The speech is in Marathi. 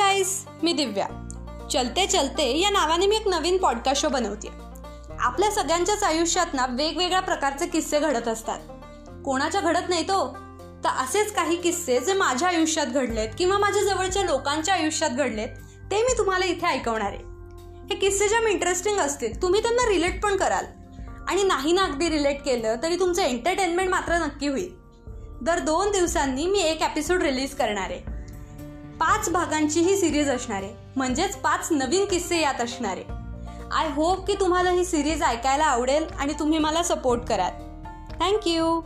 गाईस मी दिव्या. चलते चलते या नावाने मी एक नवीन पॉडकास्ट शो बनवते आपल्या सगळ्यांच्याच आयुष्यात ना वेगवेगळ्या प्रकारचे किस्से घडत असतात. कोणाच्या घडत नाही तो. तर असेच काही किस्से जे माझ्या आयुष्यात घडलेत किंवा माझ्या जवळच्या लोकांच्या आयुष्यात घडलेत ते मी तुम्हाला इथे ऐकवणार आहे. हे किस्से जेव्हा इंटरेस्टिंग असतील तुम्ही त्यांना रिलेट पण कराल. आणि नाही ना अगदी रिलेट केलं तरी तुमचं एंटरटेनमेंट मात्र नक्की होईल. दर दोन दिवसांनी मी एक एपिसोड रिलीज करणार आहे. पाच भागांची ही सिरीज असणार. आहे म्हणजेच पाच नवीन किस्से यात असणार. आहे आय होप की तुम्हाला ही सिरीज ऐकायला आवडेल आणि तुम्ही मला सपोर्ट कराल. थँक्यू